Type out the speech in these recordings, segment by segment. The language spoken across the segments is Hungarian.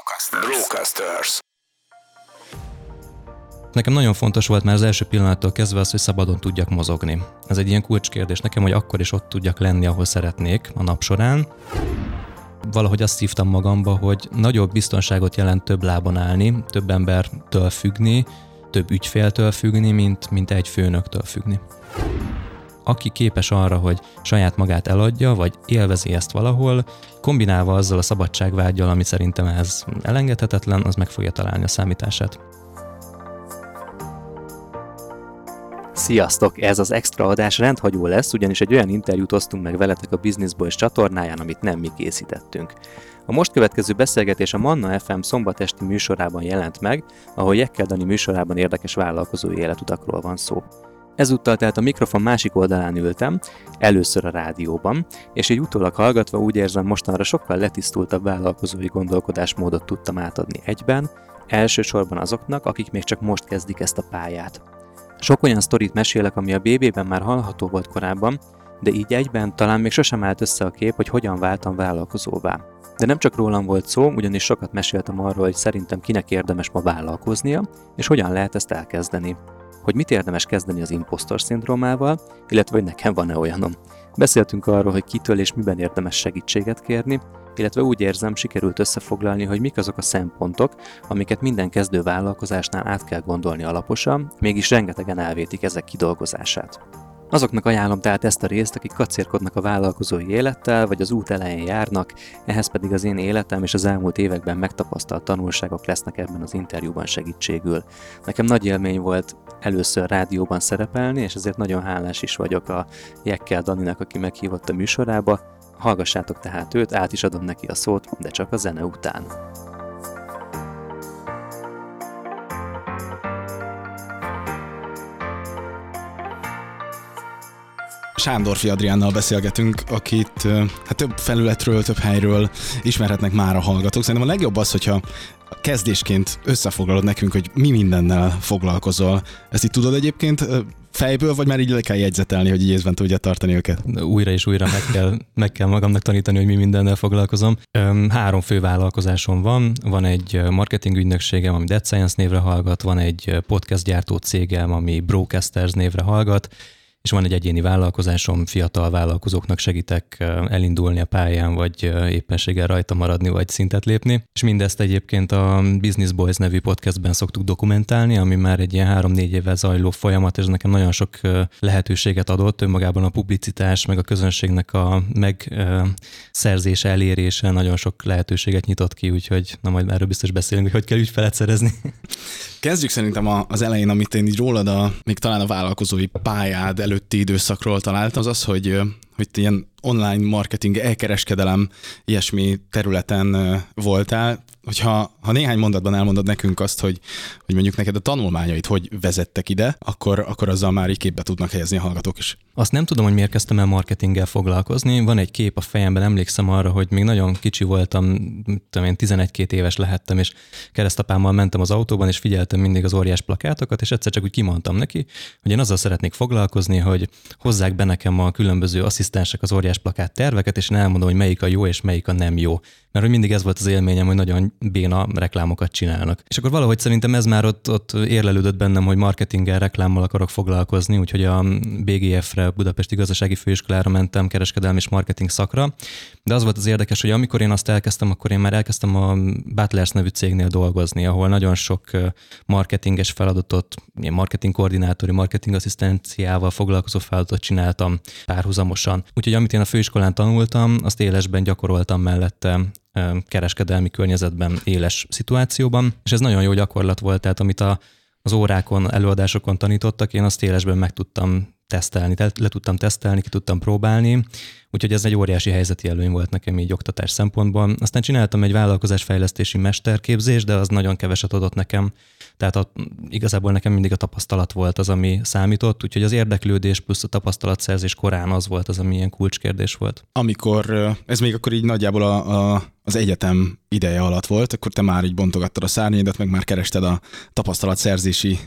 Brocasters. Brocasters. Nekem nagyon fontos volt már az első pillanattól kezdve az, hogy szabadon tudjak mozogni. Ez egy ilyen kulcskérdés nekem, hogy akkor is ott tudjak lenni, ahol szeretnék a nap során. Valahogy azt hívtam magamba, hogy nagyobb biztonságot jelent több lábon állni, több embertől függni, több ügyféltől függni, mint, mint egy főnöktől függni. Aki képes arra, hogy saját magát eladja, vagy élvezi ezt valahol, kombinálva azzal a szabadságvágyal, ami szerintem ez elengedhetetlen, az meg fogja találni a számítását. Sziasztok! Ez az extra adás rendhagyó lesz, ugyanis egy olyan interjút osztunk meg veletek a Business Boys csatornáján, amit nem mi készítettünk. A most következő beszélgetés a Manna FM szombatesti műsorában jelent meg, ahol Jekkel Dani műsorában érdekes vállalkozói életutakról van szó. Ezúttal tehát a mikrofon másik oldalán ültem, először a rádióban, és egy utólag hallgatva úgy érzem mostanra sokkal letisztultabb vállalkozói gondolkodásmódot tudtam átadni egyben, elsősorban azoknak, akik még csak most kezdik ezt a pályát. Sok olyan sztorit mesélek, ami a BB-ben már hallható volt korábban, de így egyben talán még sosem állt össze a kép, hogy hogyan váltam vállalkozóvá. De nem csak rólam volt szó, ugyanis sokat meséltem arról, hogy szerintem kinek érdemes ma vállalkoznia, és hogyan lehet ezt elkezdeni. Hogy mit érdemes kezdeni az impostor szindrómával, illetve hogy nekem van-e olyanom. Beszéltünk arról, hogy kitől és miben érdemes segítséget kérni, illetve úgy érzem, sikerült összefoglalni, hogy mik azok a szempontok, amiket minden kezdő vállalkozásnál át kell gondolni alaposan, mégis rengetegen elvétik ezek kidolgozását. Azoknak ajánlom tehát ezt a részt, akik kacérkodnak a vállalkozói élettel, vagy az út elején járnak, ehhez pedig az én életem és az elmúlt években megtapasztalt tanulságok lesznek ebben az interjúban segítségül. Nekem nagy élmény volt először rádióban szerepelni, és ezért nagyon hálás is vagyok a Jekkel Daninak, aki meghívott a műsorába, Hallgassátok tehát őt, át is adom neki a szót, de csak a zene után. Sándorfi Adriánnal beszélgetünk, akit hát több felületről, több helyről ismerhetnek már a hallgatók. Szerintem a legjobb az, hogyha kezdésként összefoglalod nekünk, hogy mi mindennel foglalkozol. Ezt itt tudod egyébként fejből, vagy már így le kell jegyzetelni, hogy így észben tudja tartani őket? Újra és újra meg kell, meg kell magamnak tanítani, hogy mi mindennel foglalkozom. Három fő vállalkozásom van. Van egy marketing ügynökségem, ami Dead Science névre hallgat, van egy podcast gyártó cégem, ami Brocasters névre hallgat, és van egy egyéni vállalkozásom, fiatal vállalkozóknak segítek elindulni a pályán, vagy éppenséggel rajta maradni, vagy szintet lépni. És mindezt egyébként a Business Boys nevű podcastben szoktuk dokumentálni, ami már egy ilyen három-négy éve zajló folyamat, és nekem nagyon sok lehetőséget adott, önmagában a publicitás, meg a közönségnek a megszerzése, elérése nagyon sok lehetőséget nyitott ki, úgyhogy na majd erről biztos beszélünk, hogy hogy kell ügyfelet szerezni. Kezdjük szerintem az elején, amit én így rólad, a, még talán a vállalkozói pályád előtti időszakról találtam, az az, hogy, hogy ilyen online marketing, elkereskedelem, ilyesmi területen voltál hogyha ha néhány mondatban elmondod nekünk azt, hogy, hogy mondjuk neked a tanulmányait hogy vezettek ide, akkor, akkor azzal már így képbe tudnak helyezni a hallgatók is. Azt nem tudom, hogy miért kezdtem el marketinggel foglalkozni. Van egy kép a fejemben, emlékszem arra, hogy még nagyon kicsi voltam, tudom én 11-2 éves lehettem, és keresztapámmal mentem az autóban, és figyeltem mindig az óriás plakátokat, és egyszer csak úgy kimondtam neki, hogy én azzal szeretnék foglalkozni, hogy hozzák be nekem a különböző asszisztensek az óriás plakát terveket, és én elmondom, hogy melyik a jó és melyik a nem jó mert hogy mindig ez volt az élményem, hogy nagyon béna reklámokat csinálnak. És akkor valahogy szerintem ez már ott, ott érlelődött bennem, hogy marketinggel, reklámmal akarok foglalkozni, úgyhogy a BGF-re, Budapesti Gazdasági Főiskolára mentem kereskedelmi és marketing szakra, de az volt az érdekes, hogy amikor én azt elkezdtem, akkor én már elkezdtem a Butlers nevű cégnél dolgozni, ahol nagyon sok marketinges feladatot, ilyen marketing koordinátori, marketing asszisztenciával foglalkozó feladatot csináltam párhuzamosan. Úgyhogy amit én a főiskolán tanultam, azt élesben gyakoroltam mellette kereskedelmi környezetben, éles szituációban, és ez nagyon jó gyakorlat volt, tehát amit a, az órákon, előadásokon tanítottak, én azt élesben meg tudtam tesztelni, le tudtam tesztelni, ki tudtam próbálni, úgyhogy ez egy óriási helyzeti előny volt nekem így oktatás szempontból. Aztán csináltam egy vállalkozásfejlesztési mesterképzést, de az nagyon keveset adott nekem, tehát a, igazából nekem mindig a tapasztalat volt az, ami számított, úgyhogy az érdeklődés plusz a tapasztalatszerzés korán az volt az, ami ilyen kulcskérdés volt. Amikor, ez még akkor így nagyjából a, a, az egyetem ideje alatt volt, akkor te már így bontogattad a szárnyaidat, meg már kerested a tapasztalatszerzési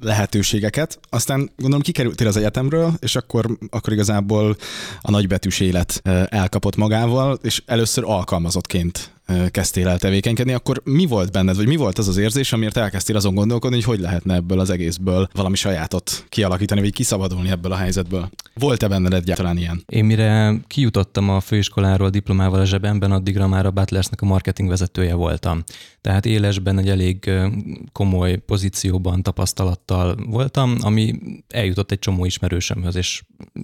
lehetőségeket. Aztán gondolom kikerültél az egyetemről, és akkor, akkor igazából a nagybetűs élet elkapott magával, és először alkalmazottként kezdtél el tevékenykedni, akkor mi volt benned, vagy mi volt az az érzés, amiért elkezdtél azon gondolkodni, hogy hogy lehetne ebből az egészből valami sajátot kialakítani, vagy kiszabadulni ebből a helyzetből? Volt-e benned egyáltalán ilyen? Én mire kijutottam a főiskoláról diplomával a zsebemben, addigra már a Butlersnek a marketing vezetője voltam. Tehát élesben egy elég komoly pozícióban, tapasztalattal voltam, ami eljutott egy csomó ismerősömhöz, és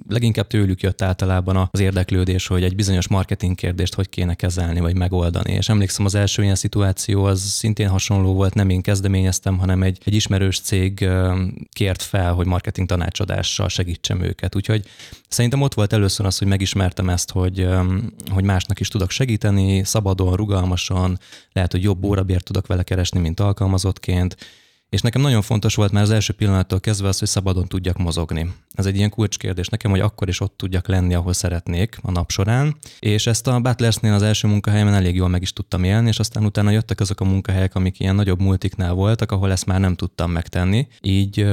leginkább tőlük jött általában az érdeklődés, hogy egy bizonyos marketing kérdést hogy kéne kezelni, vagy megoldani. És emlékszem, az első ilyen szituáció az szintén hasonló volt, nem én kezdeményeztem, hanem egy, egy ismerős cég kért fel, hogy marketing tanácsadással segítsem őket. Úgyhogy szerintem ott volt először az, hogy megismertem ezt, hogy, hogy másnak is tudok segíteni, szabadon, rugalmasan, lehet, hogy jobb órabért tudok vele keresni, mint alkalmazottként, és nekem nagyon fontos volt már az első pillanattól kezdve az, hogy szabadon tudjak mozogni. Ez egy ilyen kulcskérdés nekem, hogy akkor is ott tudjak lenni, ahol szeretnék a nap során. És ezt a Butlersnél az első munkahelyemen elég jól meg is tudtam élni, és aztán utána jöttek azok a munkahelyek, amik ilyen nagyobb multiknál voltak, ahol ezt már nem tudtam megtenni. Így,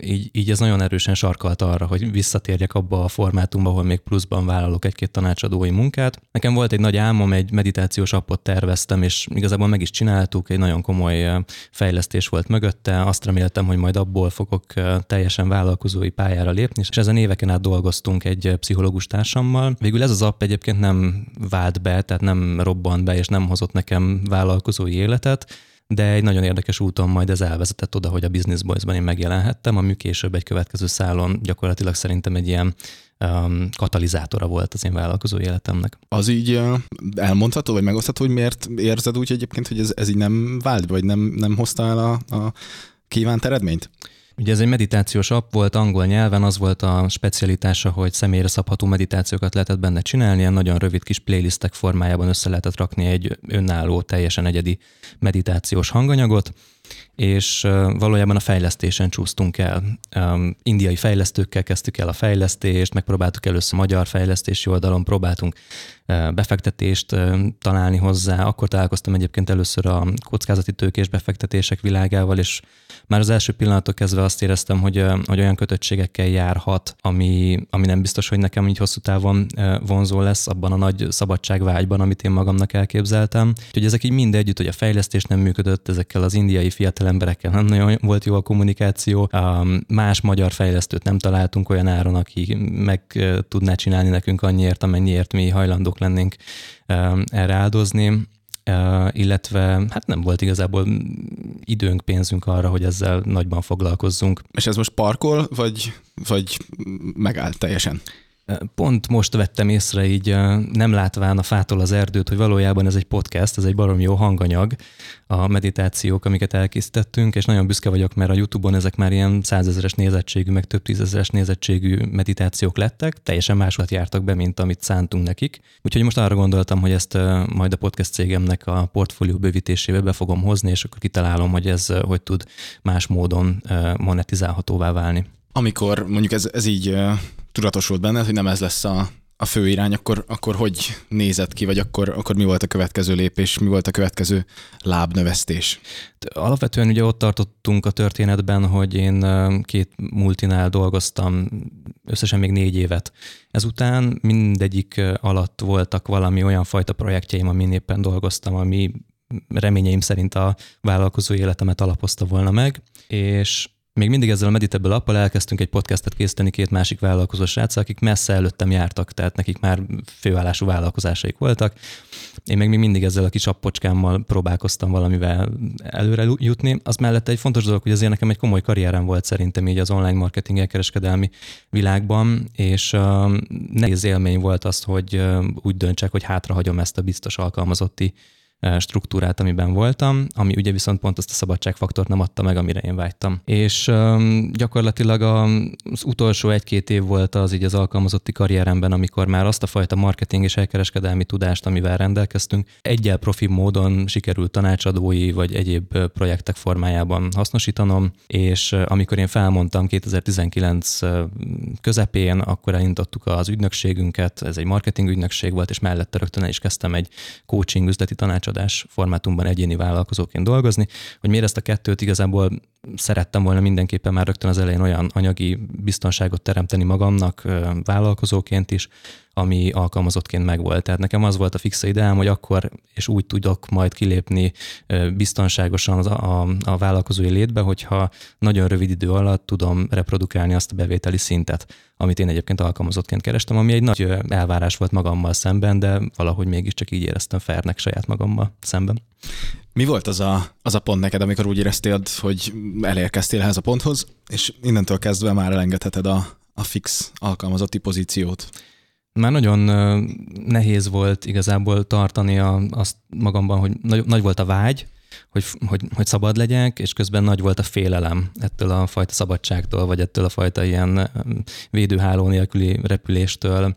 így, így ez nagyon erősen sarkalt arra, hogy visszatérjek abba a formátumba, ahol még pluszban vállalok egy-két tanácsadói munkát. Nekem volt egy nagy álmom, egy meditációs appot terveztem, és igazából meg is csináltuk, egy nagyon komoly fejlesztés volt mögött mögötte, azt reméltem, hogy majd abból fogok teljesen vállalkozói pályára lépni, és ezen éveken át dolgoztunk egy pszichológus társammal. Végül ez az app egyébként nem vált be, tehát nem robbant be, és nem hozott nekem vállalkozói életet, de egy nagyon érdekes úton majd ez elvezetett oda, hogy a Business Boys-ban én megjelenhettem, ami később egy következő szálon gyakorlatilag szerintem egy ilyen um, katalizátora volt az én vállalkozó életemnek. Az így elmondható, vagy megosztható, hogy miért érzed úgy egyébként, hogy ez, ez így nem vált, vagy nem, nem hozta el a, a kívánt eredményt? Ugye ez egy meditációs app volt angol nyelven, az volt a specialitása, hogy személyre szabható meditációkat lehetett benne csinálni, ilyen nagyon rövid kis playlistek formájában össze lehetett rakni egy önálló, teljesen egyedi meditációs hanganyagot, és valójában a fejlesztésen csúsztunk el. Indiai fejlesztőkkel kezdtük el a fejlesztést, megpróbáltuk először magyar fejlesztési oldalon, próbáltunk befektetést találni hozzá. Akkor találkoztam egyébként először a kockázati tőkés befektetések világával, és már az első pillanatok kezdve azt éreztem, hogy, hogy olyan kötöttségekkel járhat, ami, ami nem biztos, hogy nekem így hosszú távon vonzó lesz abban a nagy szabadságvágyban, amit én magamnak elképzeltem. Úgyhogy ezek így mind együtt, hogy a fejlesztés nem működött, ezekkel az indiai fiatal emberekkel nem nagyon volt jó a kommunikáció. Más magyar fejlesztőt nem találtunk olyan áron, aki meg tudná csinálni nekünk annyiért, amennyiért mi hajlandók lennénk erre áldozni illetve hát nem volt igazából időnk, pénzünk arra, hogy ezzel nagyban foglalkozzunk. És ez most parkol, vagy, vagy megállt teljesen? Pont most vettem észre így nem látván a fától az erdőt, hogy valójában ez egy podcast, ez egy barom jó hanganyag, a meditációk, amiket elkészítettünk, és nagyon büszke vagyok, mert a YouTube-on ezek már ilyen százezeres nézettségű, meg több tízezeres nézettségű meditációk lettek, teljesen másokat jártak be, mint amit szántunk nekik. Úgyhogy most arra gondoltam, hogy ezt majd a podcast cégemnek a portfólió bővítésébe be fogom hozni, és akkor kitalálom, hogy ez hogy tud más módon monetizálhatóvá válni. Amikor mondjuk ez, ez így tudatosult benned, hogy nem ez lesz a, a fő irány, akkor, akkor hogy nézett ki, vagy akkor, akkor mi volt a következő lépés, mi volt a következő lábnövesztés? Alapvetően ugye ott tartottunk a történetben, hogy én két multinál dolgoztam összesen még négy évet. Ezután mindegyik alatt voltak valami olyan fajta projektjeim, amin éppen dolgoztam, ami reményeim szerint a vállalkozó életemet alapozta volna meg, és még mindig ezzel a Meditable appal elkezdtünk egy podcastet készíteni két másik vállalkozó sráccal, akik messze előttem jártak, tehát nekik már főállású vállalkozásaik voltak. Én meg még mindig ezzel a kis appocskámmal próbálkoztam valamivel előre jutni. Az mellett egy fontos dolog, hogy azért nekem egy komoly karrierem volt szerintem így az online marketing elkereskedelmi világban, és uh, nehéz élmény volt az, hogy uh, úgy döntsek, hogy hátrahagyom ezt a biztos alkalmazotti struktúrát, amiben voltam, ami ugye viszont pont azt a szabadságfaktort nem adta meg, amire én vágytam. És um, gyakorlatilag az utolsó egy-két év volt az így az alkalmazotti karrieremben, amikor már azt a fajta marketing és elkereskedelmi tudást, amivel rendelkeztünk, egyel profi módon sikerült tanácsadói vagy egyéb projektek formájában hasznosítanom, és amikor én felmondtam 2019 közepén, akkor elindítottuk az ügynökségünket, ez egy marketing ügynökség volt, és mellette rögtön el is kezdtem egy coaching üzleti tanács tanácsadás formátumban egyéni vállalkozóként dolgozni, hogy miért ezt a kettőt igazából szerettem volna mindenképpen már rögtön az elején olyan anyagi biztonságot teremteni magamnak vállalkozóként is, ami alkalmazottként megvolt. Tehát nekem az volt a fixa ideám, hogy akkor és úgy tudok majd kilépni biztonságosan a, a, a vállalkozói létbe, hogyha nagyon rövid idő alatt tudom reprodukálni azt a bevételi szintet, amit én egyébként alkalmazottként kerestem, ami egy nagy elvárás volt magammal szemben, de valahogy mégiscsak így éreztem fernek saját magammal szemben. Mi volt az a, az a pont neked, amikor úgy éreztél, hogy elérkeztél ehhez a ponthoz, és innentől kezdve már elengedheted a, a fix alkalmazotti pozíciót? Már nagyon nehéz volt igazából tartani a, azt magamban, hogy nagy, nagy volt a vágy, hogy, hogy, hogy szabad legyek, és közben nagy volt a félelem ettől a fajta szabadságtól, vagy ettől a fajta ilyen védőháló nélküli repüléstől.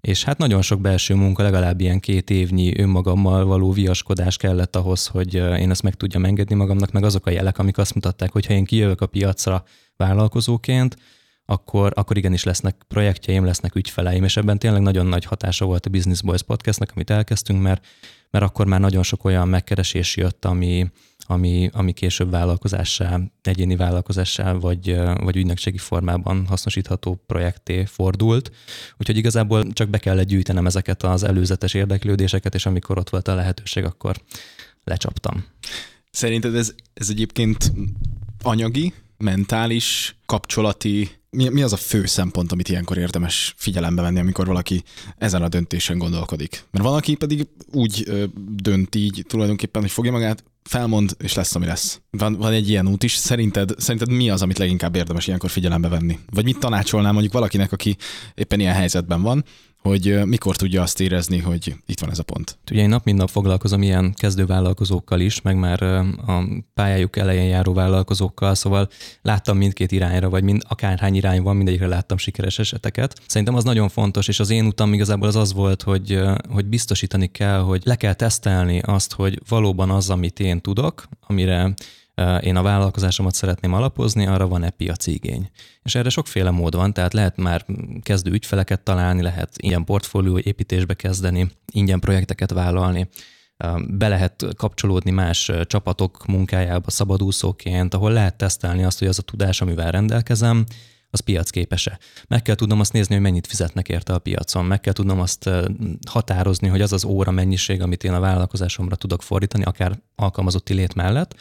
És hát nagyon sok belső munka, legalább ilyen két évnyi önmagammal való viaskodás kellett ahhoz, hogy én ezt meg tudjam engedni magamnak, meg azok a jelek, amik azt mutatták, hogy ha én kijövök a piacra vállalkozóként, akkor, akkor igenis lesznek projektjeim, lesznek ügyfeleim, és ebben tényleg nagyon nagy hatása volt a Business Boys podcastnak, amit elkezdtünk, mert, mert akkor már nagyon sok olyan megkeresés jött, ami, ami, ami később vállalkozássá, egyéni vállalkozássá, vagy, vagy ügynökségi formában hasznosítható projekté fordult. Úgyhogy igazából csak be kellett gyűjtenem ezeket az előzetes érdeklődéseket, és amikor ott volt a lehetőség, akkor lecsaptam. Szerinted ez, ez egyébként anyagi, mentális, kapcsolati mi, mi az a fő szempont, amit ilyenkor érdemes figyelembe venni, amikor valaki ezen a döntésen gondolkodik? Mert van, aki pedig úgy dönt így tulajdonképpen, hogy fogja magát, felmond, és lesz, ami lesz. Van, van egy ilyen út is. Szerinted, szerinted mi az, amit leginkább érdemes ilyenkor figyelembe venni? Vagy mit tanácsolnál mondjuk valakinek, aki éppen ilyen helyzetben van, hogy mikor tudja azt érezni, hogy itt van ez a pont? Ugye én nap mint nap foglalkozom ilyen kezdővállalkozókkal is, meg már a pályájuk elején járó vállalkozókkal, szóval láttam mindkét irányra, vagy mind, akárhány irány van, mindegyikre láttam sikeres eseteket. Szerintem az nagyon fontos, és az én utam igazából az az volt, hogy, hogy biztosítani kell, hogy le kell tesztelni azt, hogy valóban az, amit én tudok, amire én a vállalkozásomat szeretném alapozni, arra van-e piaci igény. És erre sokféle mód van, tehát lehet már kezdő ügyfeleket találni, lehet ingyen portfólió építésbe kezdeni, ingyen projekteket vállalni, be lehet kapcsolódni más csapatok munkájába szabadúszóként, ahol lehet tesztelni azt, hogy az a tudás, amivel rendelkezem, az piacképes-e. Meg kell tudnom azt nézni, hogy mennyit fizetnek érte a piacon, meg kell tudnom azt határozni, hogy az az óra mennyiség, amit én a vállalkozásomra tudok fordítani, akár alkalmazotti lét mellett,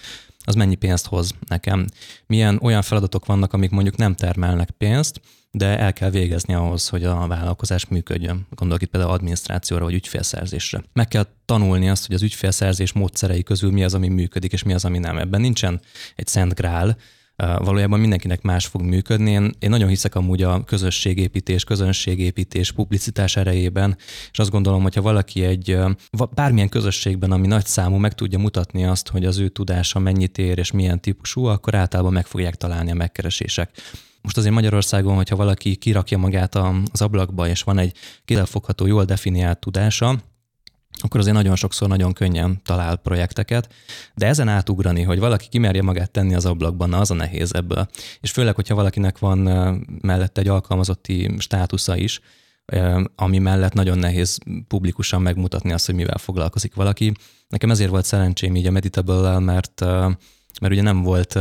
az mennyi pénzt hoz nekem. Milyen olyan feladatok vannak, amik mondjuk nem termelnek pénzt, de el kell végezni ahhoz, hogy a vállalkozás működjön. Gondolok itt például adminisztrációra vagy ügyfélszerzésre. Meg kell tanulni azt, hogy az ügyfélszerzés módszerei közül mi az, ami működik, és mi az, ami nem. Ebben nincsen egy szent grál, valójában mindenkinek más fog működni. Én, én nagyon hiszek amúgy a közösségépítés, közönségépítés, publicitás erejében, és azt gondolom, hogyha valaki egy bármilyen közösségben, ami nagy számú, meg tudja mutatni azt, hogy az ő tudása mennyit ér és milyen típusú, akkor általában meg fogják találni a megkeresések. Most azért Magyarországon, hogyha valaki kirakja magát az ablakba, és van egy kézzelfogható, jól definiált tudása, akkor azért nagyon sokszor nagyon könnyen talál projekteket, de ezen átugrani, hogy valaki kimerje magát tenni az ablakban, na az a nehéz ebből. És főleg, hogyha valakinek van mellette egy alkalmazotti státusza is, ami mellett nagyon nehéz publikusan megmutatni azt, hogy mivel foglalkozik valaki. Nekem ezért volt szerencsém így a meditable mert mert ugye nem volt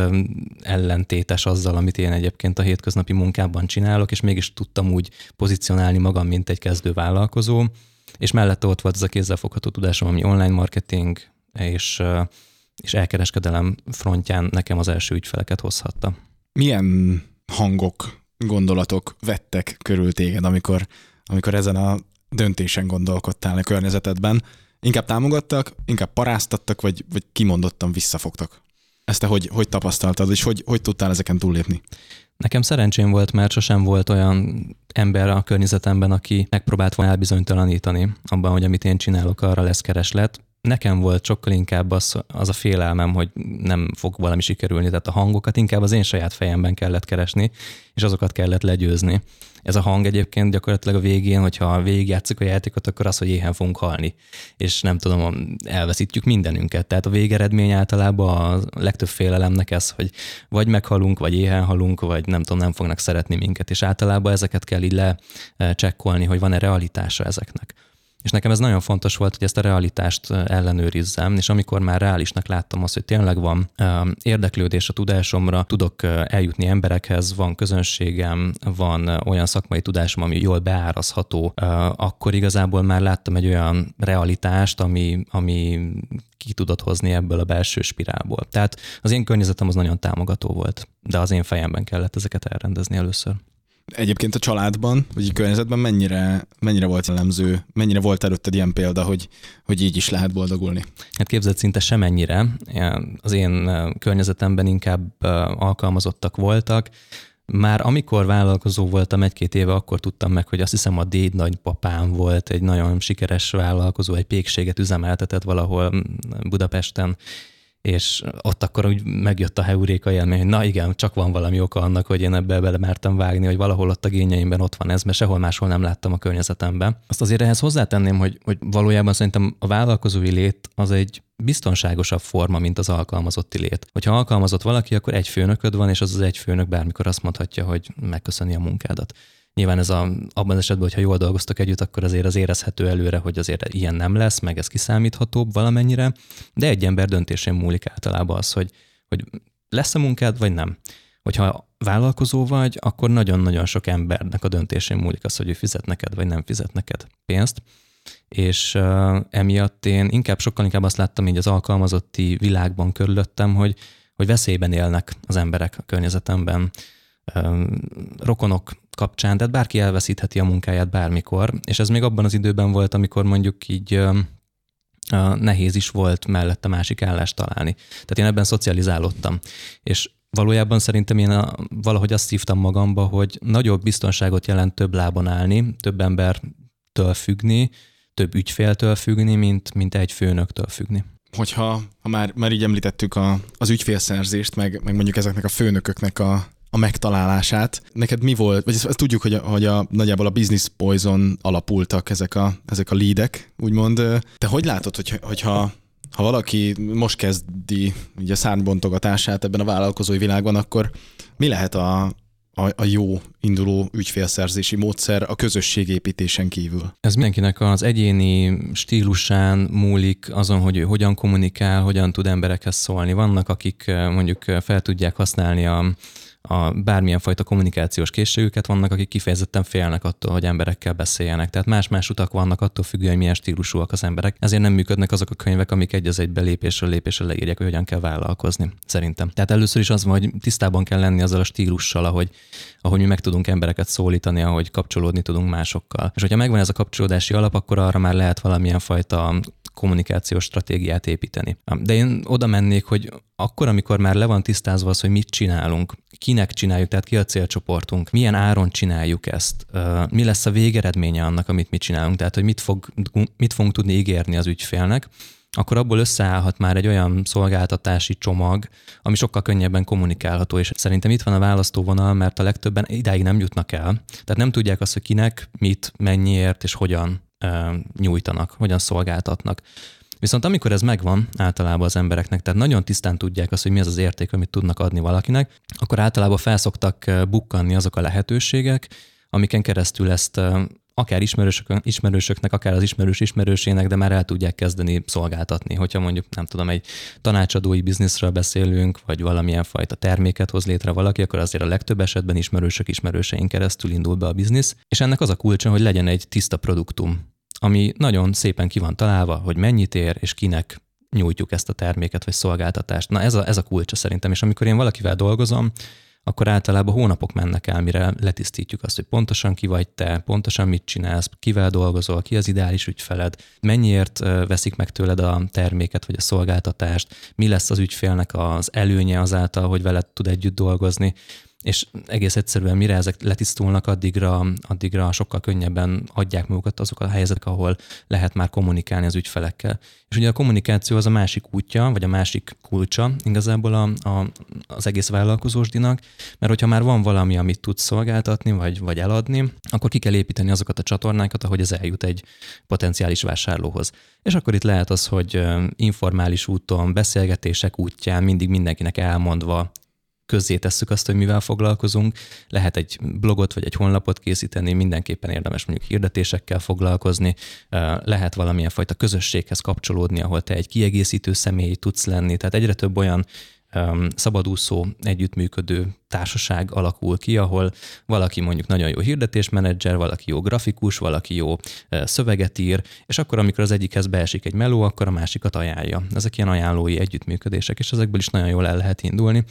ellentétes azzal, amit én egyébként a hétköznapi munkában csinálok, és mégis tudtam úgy pozícionálni magam, mint egy kezdő vállalkozó, és mellette ott volt ez a kézzelfogható tudásom, ami online marketing és, és elkereskedelem frontján nekem az első ügyfeleket hozhatta. Milyen hangok, gondolatok vettek körül téged, amikor, amikor ezen a döntésen gondolkodtál a környezetedben? Inkább támogattak, inkább paráztattak, vagy, vagy kimondottan visszafogtak? Ezt te hogy, hogy tapasztaltad, és hogy, hogy tudtál ezeken túllépni? Nekem szerencsém volt, mert sosem volt olyan ember a környezetemben, aki megpróbált volna elbizonytalanítani abban, hogy amit én csinálok, arra lesz kereslet. Nekem volt sokkal inkább az, az a félelmem, hogy nem fog valami sikerülni, tehát a hangokat inkább az én saját fejemben kellett keresni, és azokat kellett legyőzni ez a hang egyébként gyakorlatilag a végén, hogyha végigjátszuk a játékot, akkor az, hogy éhen fogunk halni. És nem tudom, elveszítjük mindenünket. Tehát a végeredmény általában a legtöbb félelemnek ez, hogy vagy meghalunk, vagy éhen halunk, vagy nem tudom, nem fognak szeretni minket. És általában ezeket kell így lecsekkolni, hogy van-e realitása ezeknek. És nekem ez nagyon fontos volt, hogy ezt a realitást ellenőrizzem, és amikor már reálisnak láttam azt, hogy tényleg van érdeklődés a tudásomra, tudok eljutni emberekhez, van közönségem, van olyan szakmai tudásom, ami jól beárazható, akkor igazából már láttam egy olyan realitást, ami, ami ki tudott hozni ebből a belső spirálból. Tehát az én környezetem az nagyon támogató volt, de az én fejemben kellett ezeket elrendezni először. Egyébként a családban, vagy a környezetben mennyire, mennyire volt jellemző, mennyire volt előtted ilyen példa, hogy, hogy így is lehet boldogulni? Hát képzett szinte semennyire. Az én környezetemben inkább alkalmazottak voltak, már amikor vállalkozó voltam egy-két éve, akkor tudtam meg, hogy azt hiszem a déd nagypapám volt egy nagyon sikeres vállalkozó, egy pékséget üzemeltetett valahol Budapesten, és ott akkor úgy megjött a heuréka élmény, hogy na igen, csak van valami oka annak, hogy én ebbe bele mertem vágni, hogy valahol ott a gényeimben ott van ez, mert sehol máshol nem láttam a környezetemben. Azt azért ehhez hozzátenném, hogy, hogy valójában szerintem a vállalkozói lét az egy biztonságosabb forma, mint az alkalmazotti lét. Hogyha alkalmazott valaki, akkor egy főnököd van, és az az egy főnök bármikor azt mondhatja, hogy megköszöni a munkádat. Nyilván ez a, abban az esetben, hogyha jól dolgoztok együtt, akkor azért az érezhető előre, hogy azért ilyen nem lesz, meg ez kiszámíthatóbb valamennyire, de egy ember döntésén múlik általában az, hogy, hogy lesz a munkád, vagy nem. Hogyha vállalkozó vagy, akkor nagyon-nagyon sok embernek a döntésén múlik az, hogy ő fizet neked, vagy nem fizet neked pénzt. És uh, emiatt én inkább sokkal inkább azt láttam így az alkalmazotti világban körülöttem, hogy, hogy veszélyben élnek az emberek a környezetemben, rokonok kapcsán, tehát bárki elveszítheti a munkáját bármikor, és ez még abban az időben volt, amikor mondjuk így nehéz is volt mellett a másik állást találni. Tehát én ebben szocializálódtam. És valójában szerintem én a, valahogy azt szívtam magamba, hogy nagyobb biztonságot jelent több lábon állni, több embertől függni, több ügyféltől függni, mint, mint egy főnöktől függni. Hogyha ha már, már így említettük a, az ügyfélszerzést, meg, meg mondjuk ezeknek a főnököknek a, a megtalálását. Neked mi volt, vagy ezt, ezt tudjuk, hogy, a, hogy a, nagyjából a Business Poison alapultak ezek a, ezek a leadek, úgymond. Te hogy látod, hogy, hogyha ha valaki most kezdi ugye a szárnybontogatását ebben a vállalkozói világban, akkor mi lehet a, a, a jó induló ügyfélszerzési módszer a közösségépítésen kívül? Ez mindenkinek az egyéni stílusán múlik azon, hogy ő hogyan kommunikál, hogyan tud emberekhez szólni. Vannak, akik mondjuk fel tudják használni a a bármilyen fajta kommunikációs készségüket, vannak, akik kifejezetten félnek attól, hogy emberekkel beszéljenek. Tehát más-más utak vannak attól függően, hogy milyen stílusúak az emberek. Ezért nem működnek azok a könyvek, amik egy az egybe lépésről lépésre leírják, hogy hogyan kell vállalkozni, szerintem. Tehát először is az van, hogy tisztában kell lenni azzal a stílussal, ahogy, ahogy mi meg tudunk embereket szólítani, ahogy kapcsolódni tudunk másokkal. És hogyha megvan ez a kapcsolódási alap, akkor arra már lehet valamilyen fajta kommunikációs stratégiát építeni. De én oda mennék, hogy akkor, amikor már le van tisztázva az, hogy mit csinálunk, kinek csináljuk, tehát ki a célcsoportunk, milyen áron csináljuk ezt, mi lesz a végeredménye annak, amit mi csinálunk, tehát hogy mit, fog, mit fogunk tudni ígérni az ügyfélnek, akkor abból összeállhat már egy olyan szolgáltatási csomag, ami sokkal könnyebben kommunikálható, és szerintem itt van a választóvonal, mert a legtöbben idáig nem jutnak el. Tehát nem tudják azt, hogy kinek, mit, mennyiért és hogyan nyújtanak, hogyan szolgáltatnak. Viszont amikor ez megvan általában az embereknek, tehát nagyon tisztán tudják azt, hogy mi az az érték, amit tudnak adni valakinek, akkor általában felszoktak bukkanni azok a lehetőségek, amiken keresztül ezt akár ismerősök, ismerősöknek, akár az ismerős ismerősének, de már el tudják kezdeni szolgáltatni. Hogyha mondjuk, nem tudom, egy tanácsadói bizniszről beszélünk, vagy valamilyen fajta terméket hoz létre valaki, akkor azért a legtöbb esetben ismerősök ismerőseink keresztül indul be a biznisz, és ennek az a kulcsa, hogy legyen egy tiszta produktum, ami nagyon szépen ki van találva, hogy mennyit ér, és kinek nyújtjuk ezt a terméket vagy szolgáltatást. Na ez a, ez a kulcsa szerintem, és amikor én valakivel dolgozom, akkor általában hónapok mennek el, mire letisztítjuk azt, hogy pontosan ki vagy te, pontosan mit csinálsz, kivel dolgozol, ki az ideális ügyfeled, mennyiért veszik meg tőled a terméket vagy a szolgáltatást, mi lesz az ügyfélnek az előnye azáltal, hogy veled tud együtt dolgozni és egész egyszerűen mire ezek letisztulnak, addigra, addigra sokkal könnyebben adják magukat azok a helyzetek, ahol lehet már kommunikálni az ügyfelekkel. És ugye a kommunikáció az a másik útja, vagy a másik kulcsa igazából a, a, az egész vállalkozósdinak, mert hogyha már van valami, amit tudsz szolgáltatni, vagy, vagy eladni, akkor ki kell építeni azokat a csatornákat, ahogy ez eljut egy potenciális vásárlóhoz. És akkor itt lehet az, hogy informális úton, beszélgetések útján mindig mindenkinek elmondva tesszük azt, hogy mivel foglalkozunk. Lehet egy blogot vagy egy honlapot készíteni, mindenképpen érdemes mondjuk hirdetésekkel foglalkozni, lehet valamilyen fajta közösséghez kapcsolódni, ahol te egy kiegészítő személy tudsz lenni. Tehát egyre több olyan szabadúszó együttműködő társaság alakul ki, ahol valaki mondjuk nagyon jó hirdetésmenedzser, valaki jó grafikus, valaki jó szöveget ír, és akkor, amikor az egyikhez beesik egy meló, akkor a másikat ajánlja. Ezek ilyen ajánlói együttműködések, és ezekből is nagyon jól el lehet indulni.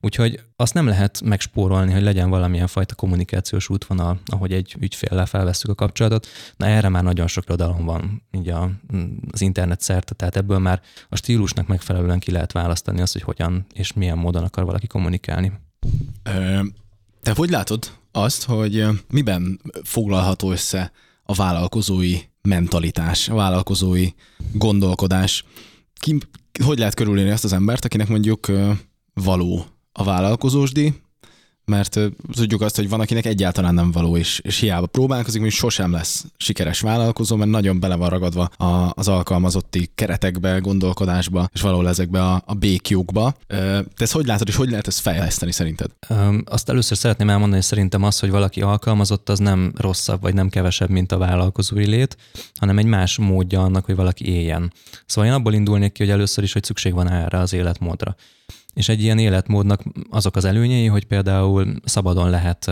Úgyhogy azt nem lehet megspórolni, hogy legyen valamilyen fajta kommunikációs útvonal, ahogy egy ügyféllel felveszük a kapcsolatot. Na erre már nagyon sok irodalom van így a, az internet szerte, tehát ebből már a stílusnak megfelelően ki lehet választani azt, hogy hogyan és milyen módon akar valaki kommunikálni. Te hogy látod azt, hogy miben foglalható össze a vállalkozói mentalitás, a vállalkozói gondolkodás? Ki, hogy lehet körülélni azt az embert, akinek mondjuk való a vállalkozósdi, mert tudjuk azt, hogy van, akinek egyáltalán nem való, és, és hiába próbálkozik, hogy sosem lesz sikeres vállalkozó, mert nagyon bele van ragadva a, az alkalmazotti keretekbe, gondolkodásba, és valahol ezekbe a, a békjukba. Te ezt hogy látod, és hogy lehet ezt fejleszteni szerinted? Azt először szeretném elmondani, hogy szerintem az, hogy valaki alkalmazott, az nem rosszabb, vagy nem kevesebb, mint a vállalkozói lét, hanem egy más módja annak, hogy valaki éljen. Szóval én abból indulnék ki, hogy először is, hogy szükség van erre az életmódra. És egy ilyen életmódnak azok az előnyei, hogy például szabadon lehet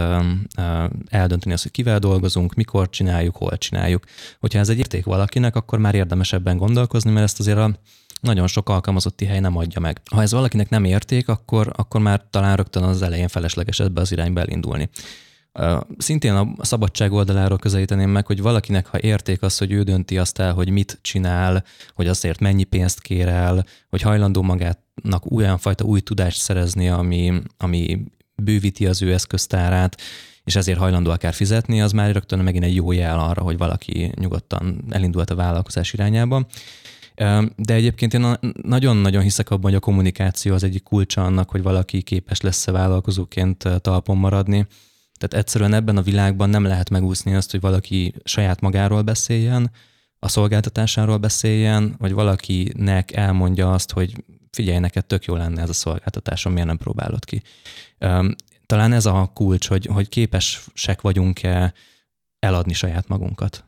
eldönteni azt, hogy kivel dolgozunk, mikor csináljuk, hol csináljuk. Hogyha ez egy érték valakinek, akkor már érdemes ebben gondolkozni, mert ezt azért a nagyon sok alkalmazotti hely nem adja meg. Ha ez valakinek nem érték, akkor, akkor már talán rögtön az elején felesleges ebbe az irányba elindulni. Szintén a szabadság oldaláról közelíteném meg, hogy valakinek, ha érték az, hogy ő dönti azt el, hogy mit csinál, hogy azért mennyi pénzt kér el, hogy hajlandó magátnak olyan fajta új tudást szerezni, ami, ami bővíti az ő eszköztárát, és ezért hajlandó akár fizetni, az már rögtön megint egy jó jel arra, hogy valaki nyugodtan elindult a vállalkozás irányába. De egyébként én nagyon-nagyon hiszek abban, hogy a kommunikáció az egyik kulcsa annak, hogy valaki képes lesz-e vállalkozóként talpon maradni tehát egyszerűen ebben a világban nem lehet megúszni azt, hogy valaki saját magáról beszéljen, a szolgáltatásáról beszéljen, vagy valakinek elmondja azt, hogy figyelj, neked tök jó lenne ez a szolgáltatásom, miért nem próbálod ki. Talán ez a kulcs, hogy, hogy képesek vagyunk-e eladni saját magunkat.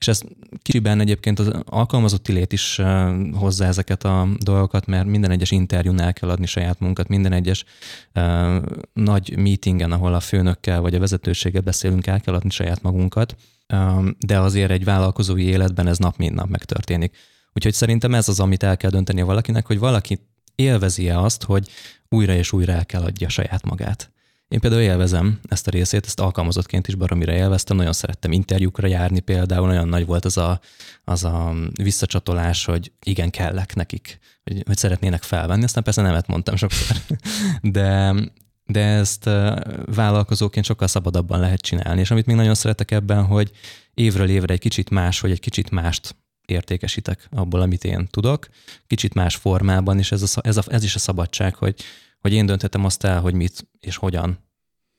És ez kicsiben egyébként az alkalmazotti lét is hozza ezeket a dolgokat, mert minden egyes interjún el kell adni saját munkat, minden egyes nagy meetingen, ahol a főnökkel vagy a vezetőséggel beszélünk, el kell adni saját magunkat, de azért egy vállalkozói életben ez nap mint nap megtörténik. Úgyhogy szerintem ez az, amit el kell dönteni valakinek, hogy valaki élvezi-e azt, hogy újra és újra el kell adja saját magát. Én például élvezem ezt a részét, ezt alkalmazottként is baromira élveztem, nagyon szerettem interjúkra járni például, nagyon nagy volt az a, az a visszacsatolás, hogy igen, kellek nekik, hogy, hogy szeretnének felvenni, aztán persze nemet mondtam sokszor, de, de ezt vállalkozóként sokkal szabadabban lehet csinálni, és amit még nagyon szeretek ebben, hogy évről évre egy kicsit más, vagy egy kicsit mást értékesítek abból, amit én tudok, kicsit más formában, és ez, a, ez, a, ez is a szabadság, hogy, hogy én dönthetem azt el, hogy mit és hogyan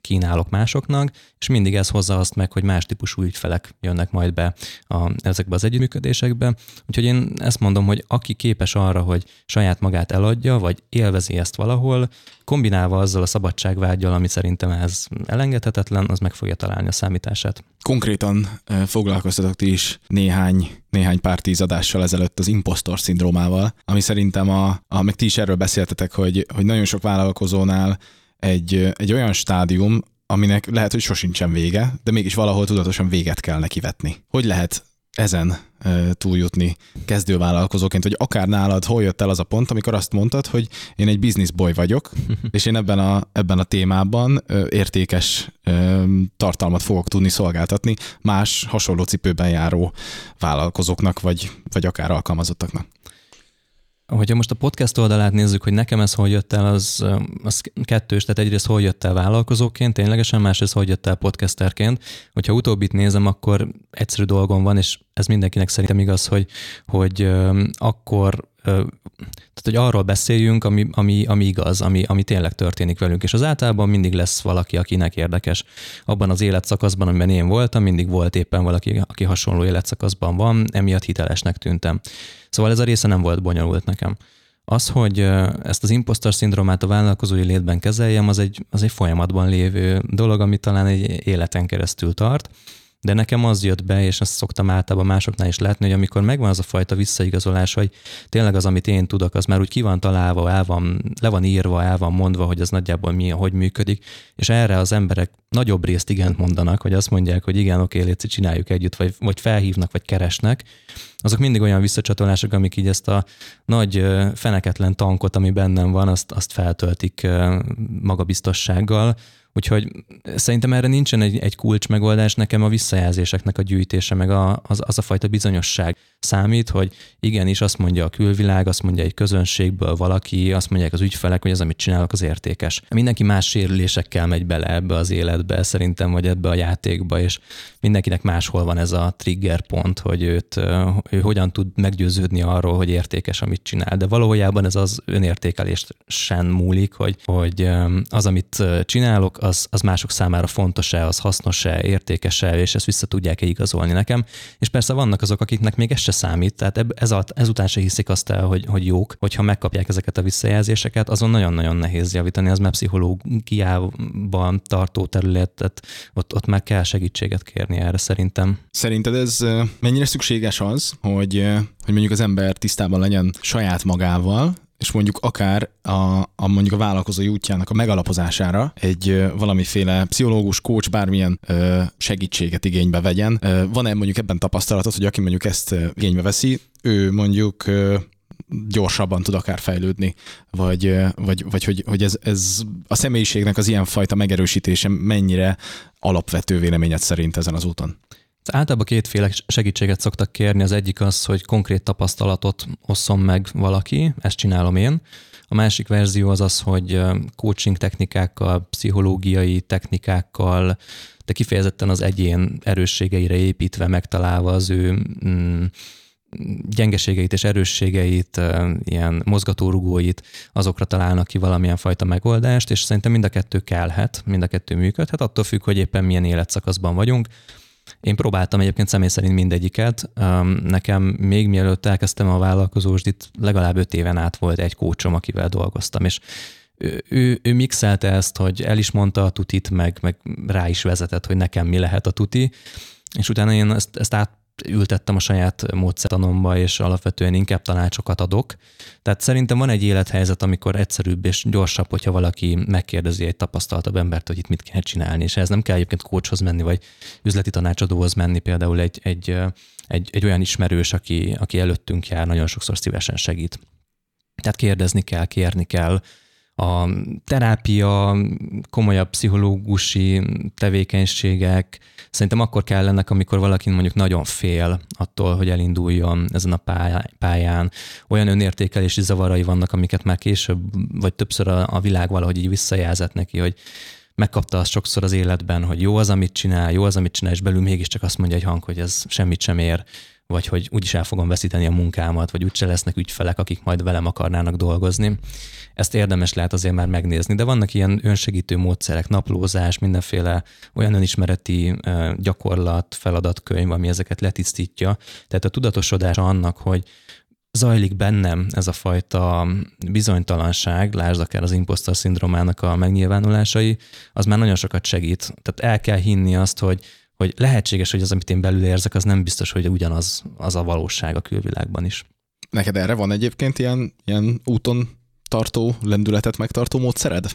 kínálok másoknak, és mindig ez hozza azt meg, hogy más típusú ügyfelek jönnek majd be a, ezekbe az együttműködésekbe. Úgyhogy én ezt mondom, hogy aki képes arra, hogy saját magát eladja, vagy élvezi ezt valahol, kombinálva azzal a szabadságvágyal, ami szerintem ez elengedhetetlen, az meg fogja találni a számítását. Konkrétan foglalkoztatok ti is néhány, néhány pár tízadással ezelőtt az impostor szindrómával, ami szerintem, a, a, meg ti is erről beszéltetek, hogy, hogy nagyon sok vállalkozónál egy, egy olyan stádium, aminek lehet, hogy sosincsen vége, de mégis valahol tudatosan véget kell neki vetni. Hogy lehet ezen e, túljutni kezdővállalkozóként, hogy akár nálad hol jött el az a pont, amikor azt mondtad, hogy én egy business boy vagyok, és én ebben a, ebben a témában e, értékes e, tartalmat fogok tudni szolgáltatni más hasonló cipőben járó vállalkozóknak, vagy, vagy akár alkalmazottaknak. Hogyha most a podcast oldalát nézzük, hogy nekem ez hogy jött el, az, az kettős, tehát egyrészt hol jött el vállalkozóként, ténylegesen, másrészt hogy jött el podcasterként. Hogyha utóbbit nézem, akkor egyszerű dolgom van, és ez mindenkinek szerintem igaz, hogy, hogy akkor tehát, hogy arról beszéljünk, ami, ami, ami igaz, ami, ami tényleg történik velünk, és az általában mindig lesz valaki, akinek érdekes. Abban az életszakaszban, amiben én voltam, mindig volt éppen valaki, aki hasonló életszakaszban van, emiatt hitelesnek tűntem. Szóval ez a része nem volt bonyolult nekem. Az, hogy ezt az impostor szindrómát a vállalkozói létben kezeljem, az egy, az egy folyamatban lévő dolog, ami talán egy életen keresztül tart. De nekem az jött be, és ezt szoktam általában másoknál is látni, hogy amikor megvan az a fajta visszaigazolás, hogy tényleg az, amit én tudok, az már úgy ki van találva, el van, le van írva, el van mondva, hogy az nagyjából mi, hogy működik, és erre az emberek nagyobb részt igent mondanak, hogy azt mondják, hogy igen, oké, léci, csináljuk együtt, vagy, vagy felhívnak, vagy keresnek, azok mindig olyan visszacsatolások, amik így ezt a nagy feneketlen tankot, ami bennem van, azt, azt feltöltik magabiztossággal, Úgyhogy szerintem erre nincsen egy, egy kulcs megoldás, nekem a visszajelzéseknek a gyűjtése, meg a, az, az a fajta bizonyosság számít, hogy igenis azt mondja a külvilág, azt mondja egy közönségből valaki, azt mondják az ügyfelek, hogy az, amit csinálok, az értékes. Mindenki más sérülésekkel megy bele ebbe az életbe, szerintem, vagy ebbe a játékba, és mindenkinek máshol van ez a trigger pont, hogy őt, ő hogyan tud meggyőződni arról, hogy értékes, amit csinál. De valójában ez az önértékelés sem múlik, hogy, hogy az, amit csinálok, az, az mások számára fontos-e, az hasznos-e, értékes-e, és ezt vissza tudják-e igazolni nekem. És persze vannak azok, akiknek még ez se számít, tehát ez, ezután se hiszik azt el, hogy, hogy jók, hogyha megkapják ezeket a visszajelzéseket, azon nagyon-nagyon nehéz javítani, az már pszichológiában tartó területet, ott, ott már kell segítséget kérni erre szerintem. Szerinted ez mennyire szükséges az, hogy, hogy mondjuk az ember tisztában legyen saját magával, és mondjuk akár a, a mondjuk a vállalkozói útjának a megalapozására egy valamiféle pszichológus, coach, bármilyen ö, segítséget igénybe vegyen. Van-e mondjuk ebben tapasztalatot, hogy aki mondjuk ezt igénybe veszi, ő mondjuk ö, gyorsabban tud akár fejlődni, vagy, vagy, vagy hogy, hogy ez, ez a személyiségnek az ilyenfajta megerősítése mennyire alapvető véleményed szerint ezen az úton? Általában kétféle segítséget szoktak kérni. Az egyik az, hogy konkrét tapasztalatot osszon meg valaki, ezt csinálom én. A másik verzió az az, hogy coaching technikákkal, pszichológiai technikákkal, de kifejezetten az egyén erősségeire építve, megtalálva az ő mm, gyengeségeit és erősségeit, ilyen mozgatórugóit, azokra találnak ki valamilyen fajta megoldást, és szerintem mind a kettő kellhet, mind a kettő működhet, attól függ, hogy éppen milyen életszakaszban vagyunk. Én próbáltam egyébként személy szerint mindegyiket. Nekem még mielőtt elkezdtem a vállalkozósdit, legalább öt éven át volt egy kócsom, akivel dolgoztam, és ő, ő, mixelte ezt, hogy el is mondta a tutit, meg, meg rá is vezetett, hogy nekem mi lehet a tuti, és utána én ezt, ezt át ültettem a saját módszertanomba, és alapvetően inkább tanácsokat adok. Tehát szerintem van egy élethelyzet, amikor egyszerűbb és gyorsabb, hogyha valaki megkérdezi egy tapasztaltabb embert, hogy itt mit kell csinálni, és ez nem kell egyébként kócshoz menni, vagy üzleti tanácsadóhoz menni, például egy, egy, egy, egy olyan ismerős, aki, aki előttünk jár, nagyon sokszor szívesen segít. Tehát kérdezni kell, kérni kell, a terápia, komolyabb pszichológusi tevékenységek szerintem akkor kellenek, amikor valaki mondjuk nagyon fél attól, hogy elinduljon ezen a pályán. Olyan önértékelési zavarai vannak, amiket már később, vagy többször a, világ valahogy így visszajelzett neki, hogy megkapta azt sokszor az életben, hogy jó az, amit csinál, jó az, amit csinál, és belül mégiscsak azt mondja egy hang, hogy ez semmit sem ér, vagy hogy úgyis el fogom veszíteni a munkámat, vagy úgyse lesznek ügyfelek, akik majd velem akarnának dolgozni. Ezt érdemes lehet azért már megnézni, de vannak ilyen önsegítő módszerek, naplózás, mindenféle olyan önismereti gyakorlat, feladatkönyv, ami ezeket letisztítja. Tehát a tudatosodás annak, hogy zajlik bennem ez a fajta bizonytalanság, lásd akár az impostor szindrómának a megnyilvánulásai, az már nagyon sokat segít. Tehát el kell hinni azt, hogy hogy lehetséges, hogy az, amit én belül érzek, az nem biztos, hogy ugyanaz az a valóság a külvilágban is. Neked erre van egyébként ilyen, ilyen úton tartó, lendületet megtartó módszered?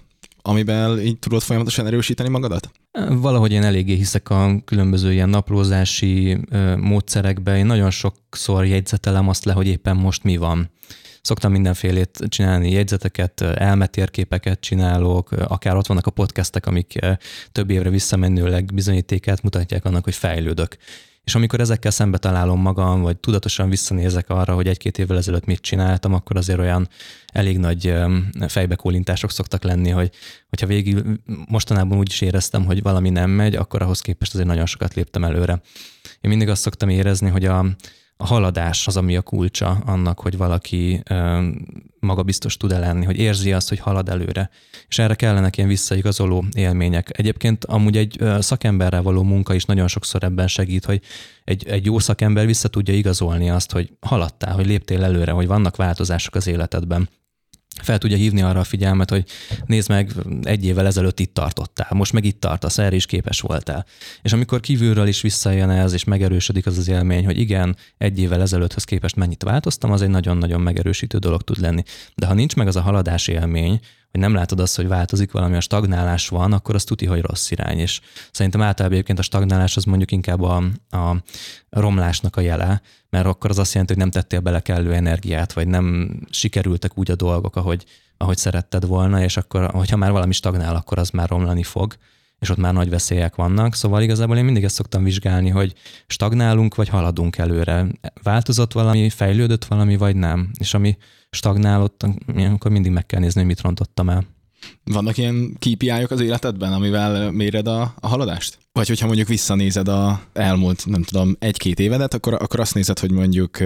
amiben így tudod folyamatosan erősíteni magadat? Valahogy én eléggé hiszek a különböző ilyen naplózási módszerekbe. Én nagyon sokszor jegyzetelem azt le, hogy éppen most mi van. Szoktam mindenfélét csinálni, jegyzeteket, elmetérképeket csinálok, akár ott vannak a podcastek, amik több évre visszamenőleg bizonyítékát mutatják annak, hogy fejlődök. És amikor ezekkel szembe találom magam, vagy tudatosan visszanézek arra, hogy egy-két évvel ezelőtt mit csináltam, akkor azért olyan elég nagy fejbekólintások szoktak lenni, hogy hogyha végig mostanában úgy is éreztem, hogy valami nem megy, akkor ahhoz képest azért nagyon sokat léptem előre. Én mindig azt szoktam érezni, hogy a, a haladás az, ami a kulcsa annak, hogy valaki magabiztos tud-e lenni, hogy érzi azt, hogy halad előre. És erre kellenek ilyen visszaigazoló élmények. Egyébként amúgy egy szakemberrel való munka is nagyon sokszor ebben segít, hogy egy, egy jó szakember vissza tudja igazolni azt, hogy haladtál, hogy léptél előre, hogy vannak változások az életedben. Fel tudja hívni arra a figyelmet, hogy nézd meg, egy évvel ezelőtt itt tartottál, most meg itt tartasz, erre is képes voltál. És amikor kívülről is visszajön ez, és megerősödik az az élmény, hogy igen, egy évvel ezelőtthöz képest mennyit változtam, az egy nagyon-nagyon megerősítő dolog tud lenni. De ha nincs meg az a haladás élmény, hogy nem látod azt, hogy változik valami, a stagnálás van, akkor az tuti, hogy rossz irány. És szerintem általában egyébként a stagnálás az mondjuk inkább a, a romlásnak a jele, mert akkor az azt jelenti, hogy nem tettél bele kellő energiát, vagy nem sikerültek úgy a dolgok, ahogy, ahogy szeretted volna, és akkor, hogyha már valami stagnál, akkor az már romlani fog és ott már nagy veszélyek vannak. Szóval igazából én mindig ezt szoktam vizsgálni, hogy stagnálunk, vagy haladunk előre. Változott valami, fejlődött valami, vagy nem. És ami stagnálott, akkor mindig meg kell nézni, hogy mit rontottam el. Vannak ilyen kpi az életedben, amivel méred a, a haladást? Vagy hogyha mondjuk visszanézed a elmúlt, nem tudom, egy-két évedet, akkor, akkor azt nézed, hogy mondjuk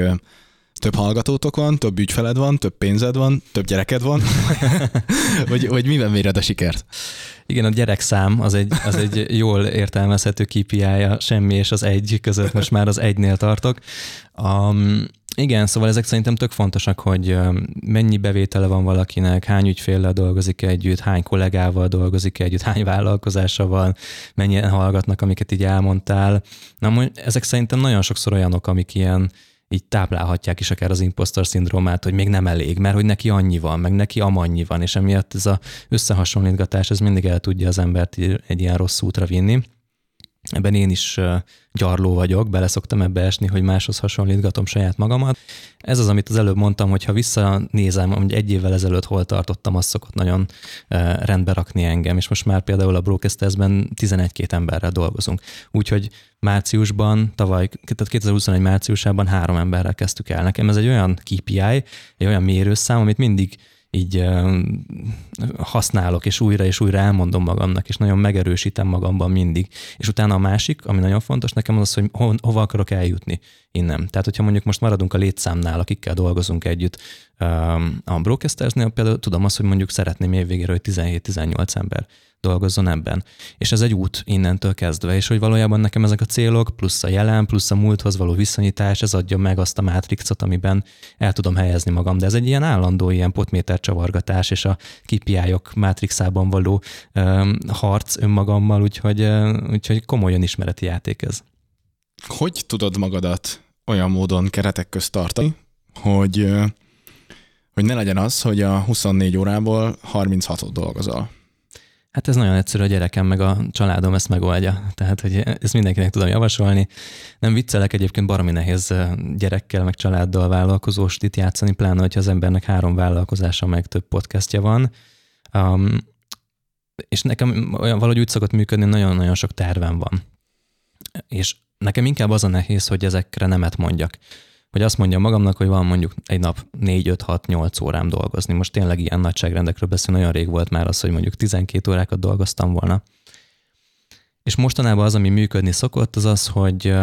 több hallgatótok van, több ügyfeled van, több pénzed van, több gyereked van, vagy, vagy miben méred a sikert? Igen, a gyerekszám az egy, az egy jól értelmezhető KPI-ja, semmi és az egy között most már az egynél tartok. Um, igen, szóval ezek szerintem tök fontosak, hogy mennyi bevétele van valakinek, hány ügyféllel dolgozik együtt, hány kollégával dolgozik együtt, hány vállalkozása van, mennyien hallgatnak, amiket így elmondtál. Na, ezek szerintem nagyon sokszor olyanok, amik ilyen, így táplálhatják is akár az impostor szindrómát, hogy még nem elég, mert hogy neki annyi van, meg neki amannyi van, és emiatt ez a összehasonlítgatás, ez mindig el tudja az embert egy ilyen rossz útra vinni. Ebben én is gyarló vagyok, bele szoktam ebbe esni, hogy máshoz hasonlítgatom saját magamat. Ez az, amit az előbb mondtam, hogy ha visszanézem, hogy egy évvel ezelőtt hol tartottam, az szokott nagyon rendbe rakni engem, és most már például a Brokestezben 11-2 emberrel dolgozunk. Úgyhogy márciusban, tavaly, tehát 2021 márciusában három emberrel kezdtük el. Nekem ez egy olyan KPI, egy olyan mérőszám, amit mindig így használok, és újra és újra elmondom magamnak, és nagyon megerősítem magamban mindig. És utána a másik, ami nagyon fontos nekem, az az, hogy ho- hova akarok eljutni innen. Tehát, hogyha mondjuk most maradunk a létszámnál, akikkel dolgozunk együtt a Broadcastersnél, például tudom azt, hogy mondjuk szeretném évvégére, hogy 17-18 ember dolgozzon ebben. És ez egy út innentől kezdve, és hogy valójában nekem ezek a célok, plusz a jelen, plusz a múlthoz való viszonyítás, ez adja meg azt a mátrixot, amiben el tudom helyezni magam. De ez egy ilyen állandó ilyen potméter csavargatás, és a KPI-ok mátrixában való um, harc önmagammal, úgyhogy, uh, úgyhogy komolyan ismereti játék ez. Hogy tudod magadat olyan módon keretek közt tartani, hogy, hogy ne legyen az, hogy a 24 órából 36-ot dolgozol? Hát ez nagyon egyszerű, a gyerekem meg a családom ezt megoldja. Tehát, hogy ezt mindenkinek tudom javasolni. Nem viccelek, egyébként baromi nehéz gyerekkel, meg családdal vállalkozóst itt játszani, pláne, hogyha az embernek három vállalkozása, meg több podcastja van. Um, és nekem olyan valahogy úgy szokott működni, nagyon-nagyon sok tervem van. És nekem inkább az a nehéz, hogy ezekre nemet mondjak hogy azt mondjam magamnak, hogy van mondjuk egy nap 4-5-6-8 órám dolgozni. Most tényleg ilyen nagyságrendekről beszél, nagyon rég volt már az, hogy mondjuk 12 órákat dolgoztam volna. És mostanában az, ami működni szokott, az az, hogy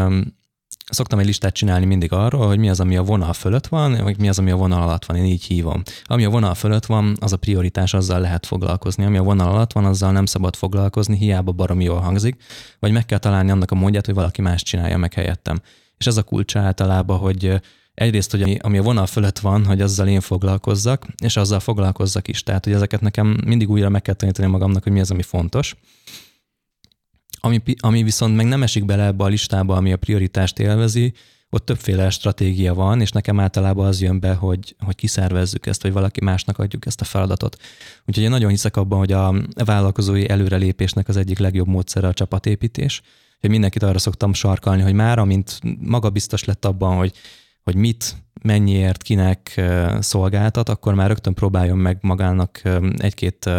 szoktam egy listát csinálni mindig arról, hogy mi az, ami a vonal fölött van, vagy mi az, ami a vonal alatt van, én így hívom. Ami a vonal fölött van, az a prioritás, azzal lehet foglalkozni. Ami a vonal alatt van, azzal nem szabad foglalkozni, hiába baromi jól hangzik, vagy meg kell találni annak a módját, hogy valaki más csinálja meg helyettem és ez a kulcsa általában, hogy egyrészt, hogy ami a vonal fölött van, hogy azzal én foglalkozzak, és azzal foglalkozzak is. Tehát, hogy ezeket nekem mindig újra meg kell tanítani magamnak, hogy mi az, ami fontos. Ami, ami viszont meg nem esik bele ebbe a listába, ami a prioritást élvezi, ott többféle stratégia van, és nekem általában az jön be, hogy, hogy kiszervezzük ezt, vagy valaki másnak adjuk ezt a feladatot. Úgyhogy én nagyon hiszek abban, hogy a vállalkozói előrelépésnek az egyik legjobb módszere a csapatépítés, hogy mindenkit arra szoktam sarkalni, hogy már amint maga biztos lett abban, hogy, hogy mit, mennyiért, kinek szolgáltat, akkor már rögtön próbáljon meg magának egy-két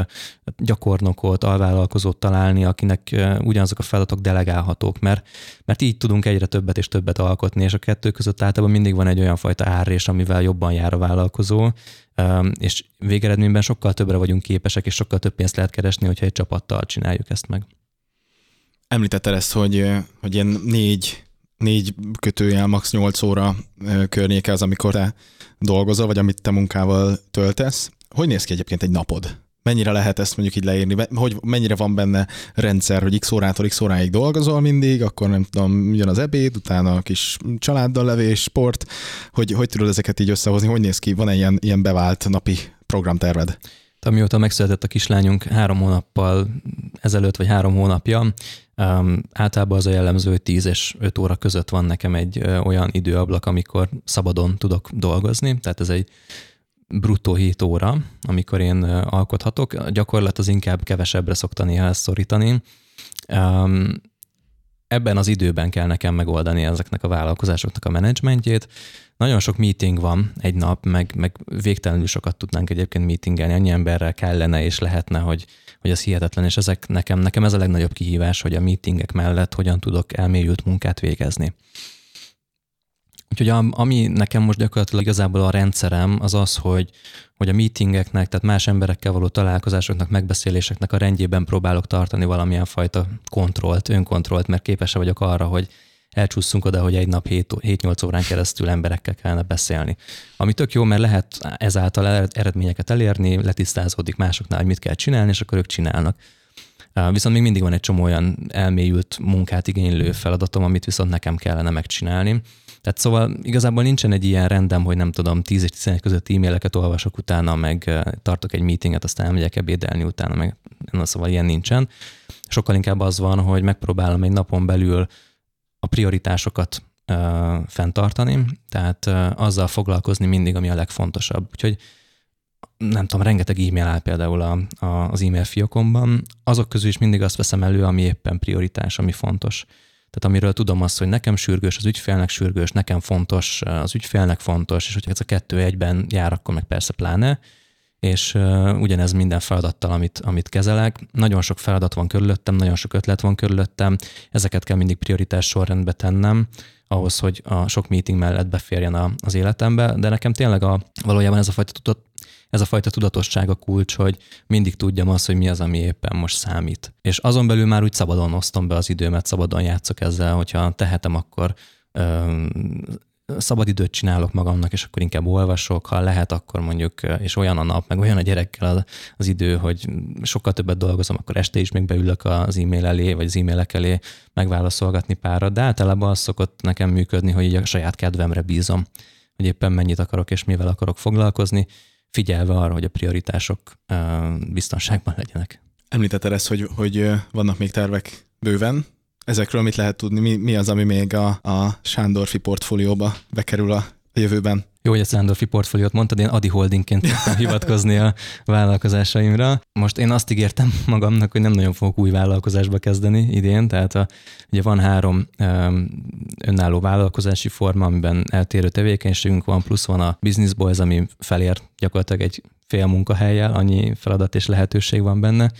gyakornokot, alvállalkozót találni, akinek ugyanazok a feladatok delegálhatók, mert, mert így tudunk egyre többet és többet alkotni, és a kettő között általában mindig van egy olyan fajta árrés, amivel jobban jár a vállalkozó, és végeredményben sokkal többre vagyunk képesek, és sokkal több pénzt lehet keresni, hogyha egy csapattal csináljuk ezt meg. Említetted ezt, hogy, hogy ilyen négy, négy kötőjel, max. 8 óra környéke az, amikor te dolgozol, vagy amit te munkával töltesz. Hogy néz ki egyébként egy napod? Mennyire lehet ezt mondjuk így leírni? Hogy mennyire van benne rendszer, hogy x órától x óráig dolgozol mindig, akkor nem tudom, jön az ebéd, utána a kis családdal levés, sport, hogy hogy tudod ezeket így összehozni? Hogy néz ki? Van-e ilyen, ilyen bevált napi programterved? Amióta megszületett a kislányunk három hónappal ezelőtt, vagy három hónapja, um, általában az a jellemző, hogy 10 és 5 óra között van nekem egy ö, olyan időablak, amikor szabadon tudok dolgozni, tehát ez egy bruttó 7 óra, amikor én alkothatok. A gyakorlat az inkább kevesebbre szokta néha ezt szorítani. Um, ebben az időben kell nekem megoldani ezeknek a vállalkozásoknak a menedzsmentjét. Nagyon sok meeting van egy nap, meg, meg végtelenül sokat tudnánk egyébként meetingelni, annyi emberrel kellene és lehetne, hogy, hogy ez hihetetlen, és ezek nekem, nekem ez a legnagyobb kihívás, hogy a meetingek mellett hogyan tudok elmélyült munkát végezni. Úgyhogy ami nekem most gyakorlatilag igazából a rendszerem az az, hogy, hogy a meetingeknek, tehát más emberekkel való találkozásoknak, megbeszéléseknek a rendjében próbálok tartani valamilyen fajta kontrollt, önkontrollt, mert képes vagyok arra, hogy elcsúszunk oda, hogy egy nap 7-8 órán keresztül emberekkel kellene beszélni. Ami tök jó, mert lehet ezáltal eredményeket elérni, letisztázódik másoknál, hogy mit kell csinálni, és akkor ők csinálnak. Viszont még mindig van egy csomó olyan elmélyült munkát igénylő feladatom, amit viszont nekem kellene megcsinálni. Tehát szóval igazából nincsen egy ilyen rendem, hogy nem tudom, 10 és 11 között e-maileket olvasok utána, meg tartok egy meetinget, aztán elmegyek ebédelni utána, meg na, szóval ilyen nincsen. Sokkal inkább az van, hogy megpróbálom egy napon belül a prioritásokat uh, fenntartani, tehát uh, azzal foglalkozni mindig, ami a legfontosabb. Úgyhogy nem tudom, rengeteg e-mail áll például a, a, az e-mail fiókomban, azok közül is mindig azt veszem elő, ami éppen prioritás, ami fontos. Tehát amiről tudom azt, hogy nekem sürgős, az ügyfélnek sürgős, nekem fontos, az ügyfélnek fontos, és hogyha ez a kettő egyben jár, akkor meg persze pláne, és uh, ugyanez minden feladattal, amit, amit kezelek. Nagyon sok feladat van körülöttem, nagyon sok ötlet van körülöttem, ezeket kell mindig prioritás sorrendbe tennem, ahhoz, hogy a sok meeting mellett beférjen a, az életembe, de nekem tényleg a, valójában ez a fajta tudat, ez a fajta tudatosság a kulcs, hogy mindig tudjam azt, hogy mi az, ami éppen most számít. És azon belül már úgy szabadon osztom be az időmet, szabadon játszok ezzel, hogyha tehetem, akkor szabadidőt csinálok magamnak, és akkor inkább olvasok, ha lehet, akkor mondjuk, és olyan a nap, meg olyan a gyerekkel az idő, hogy sokkal többet dolgozom, akkor este is még beülök az e-mail elé, vagy az e-mailek elé megválaszolgatni párat, de általában az szokott nekem működni, hogy így a saját kedvemre bízom, hogy éppen mennyit akarok és mivel akarok foglalkozni, figyelve arra, hogy a prioritások biztonságban legyenek. Említetted ezt, hogy, hogy vannak még tervek bőven, Ezekről mit lehet tudni? Mi, mi az, ami még a, a Sándorfi portfólióba bekerül a, jövőben? Jó, hogy a Sándorfi portfóliót mondtad, én Adi Holdingként tudtam hivatkozni a vállalkozásaimra. Most én azt ígértem magamnak, hogy nem nagyon fogok új vállalkozásba kezdeni idén, tehát a, ugye van három um, önálló vállalkozási forma, amiben eltérő tevékenységünk van, plusz van a Business Boys, ami felér gyakorlatilag egy fél munkahelyjel, annyi feladat és lehetőség van benne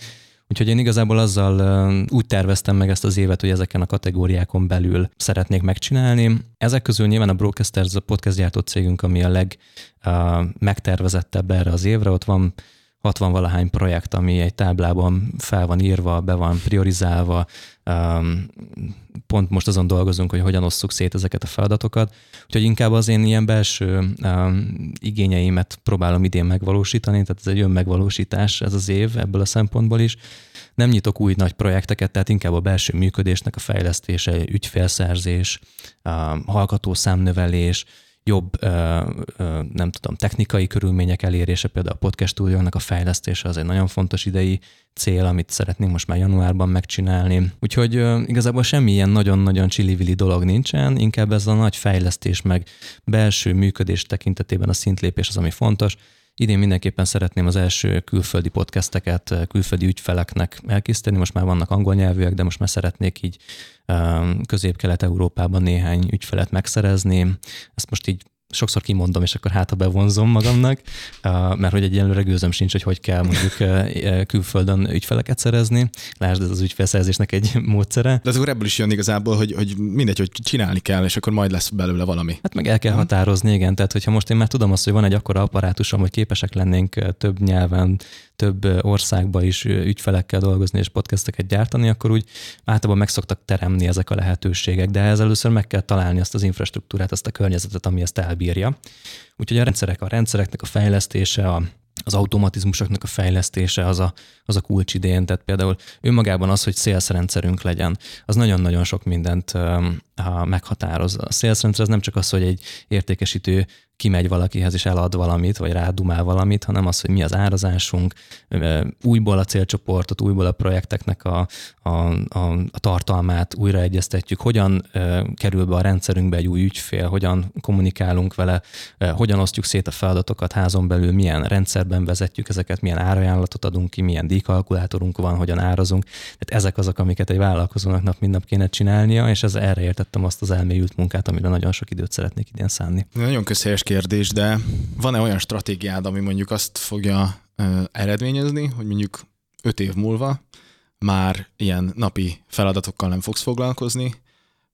Úgyhogy én igazából azzal úgy terveztem meg ezt az évet, hogy ezeken a kategóriákon belül szeretnék megcsinálni. Ezek közül nyilván a Broadcasters, a podcast gyártó cégünk, ami a legmegtervezettebb erre az évre, ott van 60 valahány projekt, ami egy táblában fel van írva, be van priorizálva, pont most azon dolgozunk, hogy hogyan osszuk szét ezeket a feladatokat. Úgyhogy inkább az én ilyen belső igényeimet próbálom idén megvalósítani, tehát ez egy önmegvalósítás ez az év ebből a szempontból is. Nem nyitok új nagy projekteket, tehát inkább a belső működésnek a fejlesztése, ügyfélszerzés, hallgatószámnövelés, jobb, nem tudom, technikai körülmények elérése, például a podcast stúdiónak a fejlesztése az egy nagyon fontos idei cél, amit szeretnénk most már januárban megcsinálni. Úgyhogy igazából semmi ilyen nagyon-nagyon csillivili dolog nincsen, inkább ez a nagy fejlesztés meg belső működés tekintetében a szintlépés az, ami fontos. Idén mindenképpen szeretném az első külföldi podcasteket külföldi ügyfeleknek elkészíteni. Most már vannak angol nyelvűek, de most már szeretnék így közép-kelet-európában néhány ügyfelet megszerezni. Ezt most így sokszor kimondom, és akkor hát, ha bevonzom magamnak, mert hogy egyelőre gőzöm sincs, hogy hogy kell mondjuk külföldön ügyfeleket szerezni. Lásd, ez az ügyfélszerzésnek egy módszere. De az úr ebből is jön igazából, hogy, hogy mindegy, hogy csinálni kell, és akkor majd lesz belőle valami. Hát meg el kell határozni, igen. Tehát, hogyha most én már tudom azt, hogy van egy akkora apparátusom, hogy képesek lennénk több nyelven több országba is ügyfelekkel dolgozni és podcasteket gyártani, akkor úgy általában meg szoktak teremni ezek a lehetőségek, de ez először meg kell találni azt az infrastruktúrát, azt a környezetet, ami ezt elbírja. Úgyhogy a rendszerek, a rendszereknek a fejlesztése, a, az automatizmusoknak a fejlesztése az a, az a kulcs idén. Tehát például önmagában az, hogy szélszrendszerünk legyen, az nagyon-nagyon sok mindent meghatároz. A szélszrendszer az nem csak az, hogy egy értékesítő kimegy valakihez és elad valamit, vagy rádumál valamit, hanem az, hogy mi az árazásunk, újból a célcsoportot, újból a projekteknek a, a, a, a tartalmát újraegyeztetjük, hogyan kerül be a rendszerünkbe egy új ügyfél, hogyan kommunikálunk vele, hogyan osztjuk szét a feladatokat házon belül, milyen rendszerben vezetjük ezeket, milyen árajánlatot adunk ki, milyen díjkalkulátorunk van, hogyan árazunk. Tehát ezek azok, amiket egy vállalkozónak nap mint nap kéne csinálnia, és ez erre értettem azt az elmélyült munkát, amire nagyon sok időt szeretnék idén szánni. Nagyon közhelyes kérdés, de van-e olyan stratégiád, ami mondjuk azt fogja eredményezni, hogy mondjuk öt év múlva már ilyen napi feladatokkal nem fogsz foglalkozni,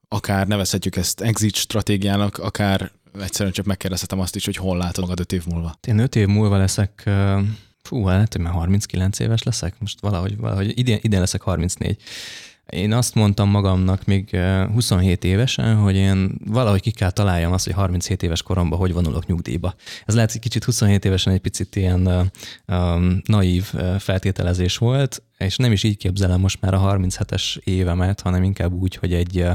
akár nevezhetjük ezt exit stratégiának, akár egyszerűen csak megkérdezhetem azt is, hogy hol látod magad öt év múlva. Én öt év múlva leszek, fú, lehet, hogy már 39 éves leszek, most valahogy, valahogy idén, idén leszek 34. Én azt mondtam magamnak még 27 évesen, hogy én valahogy ki kell találjam azt, hogy 37 éves koromban hogy vonulok nyugdíjba. Ez lehet, hogy kicsit 27 évesen egy picit ilyen um, naív feltételezés volt, és nem is így képzelem most már a 37-es évemet, hanem inkább úgy, hogy egy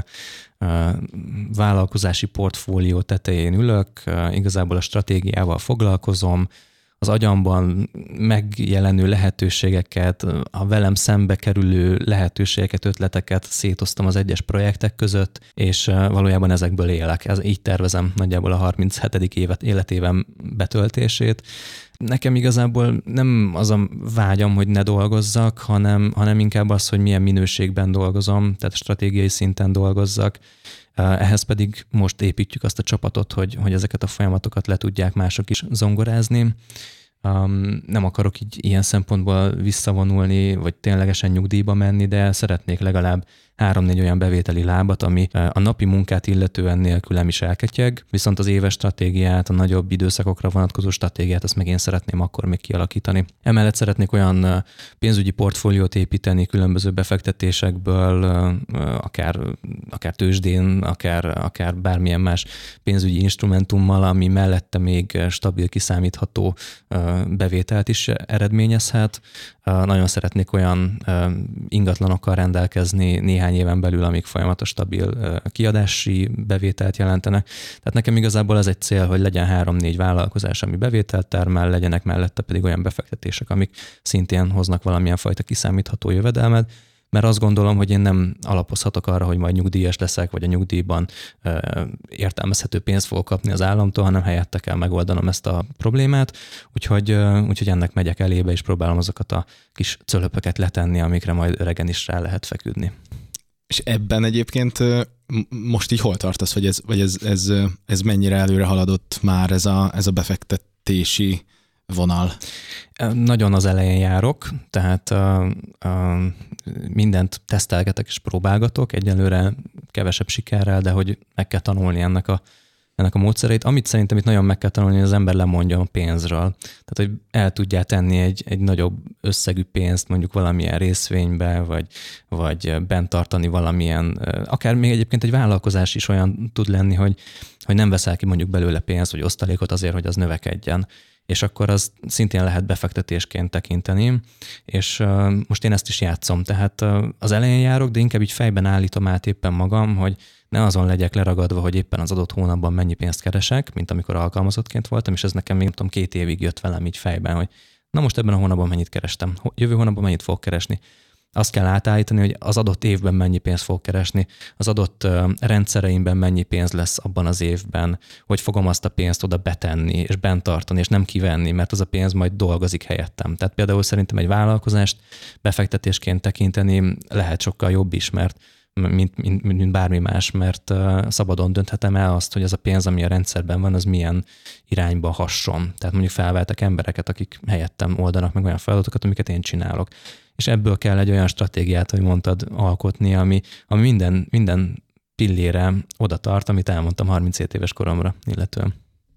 vállalkozási portfólió tetején ülök, igazából a stratégiával foglalkozom, az agyamban megjelenő lehetőségeket, a velem szembe kerülő lehetőségeket, ötleteket szétoztam az egyes projektek között, és valójában ezekből élek. Ez, így tervezem nagyjából a 37. évet életében betöltését. Nekem igazából nem az a vágyam, hogy ne dolgozzak, hanem, hanem inkább az, hogy milyen minőségben dolgozom, tehát stratégiai szinten dolgozzak, ehhez pedig most építjük azt a csapatot, hogy, hogy ezeket a folyamatokat le tudják mások is zongorázni. Um, nem akarok így ilyen szempontból visszavonulni, vagy ténylegesen nyugdíjba menni, de szeretnék legalább három-négy olyan bevételi lábat, ami a napi munkát illetően nélkülem is elketyeg, viszont az éves stratégiát, a nagyobb időszakokra vonatkozó stratégiát, azt meg én szeretném akkor még kialakítani. Emellett szeretnék olyan pénzügyi portfóliót építeni különböző befektetésekből, akár, akár tőzsdén, akár, akár bármilyen más pénzügyi instrumentummal, ami mellette még stabil, kiszámítható bevételt is eredményezhet. Nagyon szeretnék olyan ingatlanokkal rendelkezni néhány éven belül, amik folyamatos stabil kiadási bevételt jelentenek. Tehát nekem igazából ez egy cél, hogy legyen három-négy vállalkozás, ami bevételt termel, legyenek mellette pedig olyan befektetések, amik szintén hoznak valamilyen fajta kiszámítható jövedelmet, mert azt gondolom, hogy én nem alapozhatok arra, hogy majd nyugdíjas leszek, vagy a nyugdíjban ö, értelmezhető pénzt fogok kapni az államtól, hanem helyette kell megoldanom ezt a problémát, úgyhogy, ö, úgyhogy ennek megyek elébe, és próbálom azokat a kis cölöpöket letenni, amikre majd öregen is rá lehet feküdni. És ebben egyébként most így hol tartasz, vagy ez, vagy ez, ez, ez mennyire előre haladott már ez a, ez a befektetési vonal? Nagyon az elején járok, tehát uh, uh, mindent tesztelgetek és próbálgatok, egyelőre kevesebb sikerrel, de hogy meg kell tanulni ennek a, ennek a módszereit. Amit szerintem itt nagyon meg kell tanulni, hogy az ember lemondjon a pénzről. Tehát, hogy el tudja tenni egy, egy nagyobb összegű pénzt mondjuk valamilyen részvénybe, vagy, vagy bent tartani valamilyen, akár még egyébként egy vállalkozás is olyan tud lenni, hogy, hogy nem veszel ki mondjuk belőle pénzt, vagy osztalékot azért, hogy az növekedjen és akkor az szintén lehet befektetésként tekinteni, és most én ezt is játszom, tehát az elején járok, de inkább így fejben állítom át éppen magam, hogy ne azon legyek leragadva, hogy éppen az adott hónapban mennyi pénzt keresek, mint amikor alkalmazottként voltam, és ez nekem még tudom, két évig jött velem így fejben, hogy na most ebben a hónapban mennyit kerestem, jövő hónapban mennyit fogok keresni azt kell átállítani, hogy az adott évben mennyi pénzt fog keresni, az adott rendszereimben mennyi pénz lesz abban az évben, hogy fogom azt a pénzt oda betenni, és bent tartani, és nem kivenni, mert az a pénz majd dolgozik helyettem. Tehát például szerintem egy vállalkozást befektetésként tekinteni lehet sokkal jobb is, mert mint, mint, mint bármi más, mert szabadon dönthetem el azt, hogy az a pénz, ami a rendszerben van, az milyen irányba hasson. Tehát mondjuk felveltek embereket, akik helyettem oldanak meg olyan feladatokat, amiket én csinálok és ebből kell egy olyan stratégiát, hogy mondtad, alkotni, ami, ami minden, minden pillére oda tart, amit elmondtam 37 éves koromra illetően.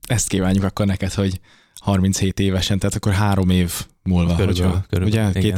Ezt kívánjuk akkor neked, hogy 37 évesen, tehát akkor három év múlva. Körülbelül, hogyha, körülbelül, ugye igen.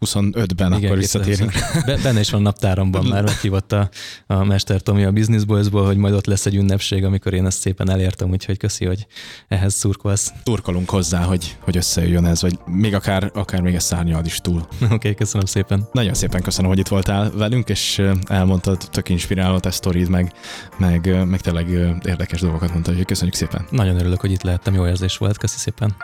2025-ben Igen, akkor visszatérünk. Be, benne is van naptáramban már, meghívott a, a Mester Tomi a Business Boys-ból, hogy majd ott lesz egy ünnepség, amikor én ezt szépen elértem, úgyhogy köszi, hogy ehhez szurkolsz. Turkolunk hozzá, hogy, hogy összejöjjön ez, vagy még akár, akár még ezt szárnyalad is túl. Oké, okay, köszönöm szépen. Nagyon szépen köszönöm, hogy itt voltál velünk, és elmondtad, tök inspiráló a sztorid, meg, meg, meg tényleg érdekes dolgokat mondtad, úgyhogy köszönjük szépen. Nagyon örülök, hogy itt lehettem, jó érzés volt, köszi szépen.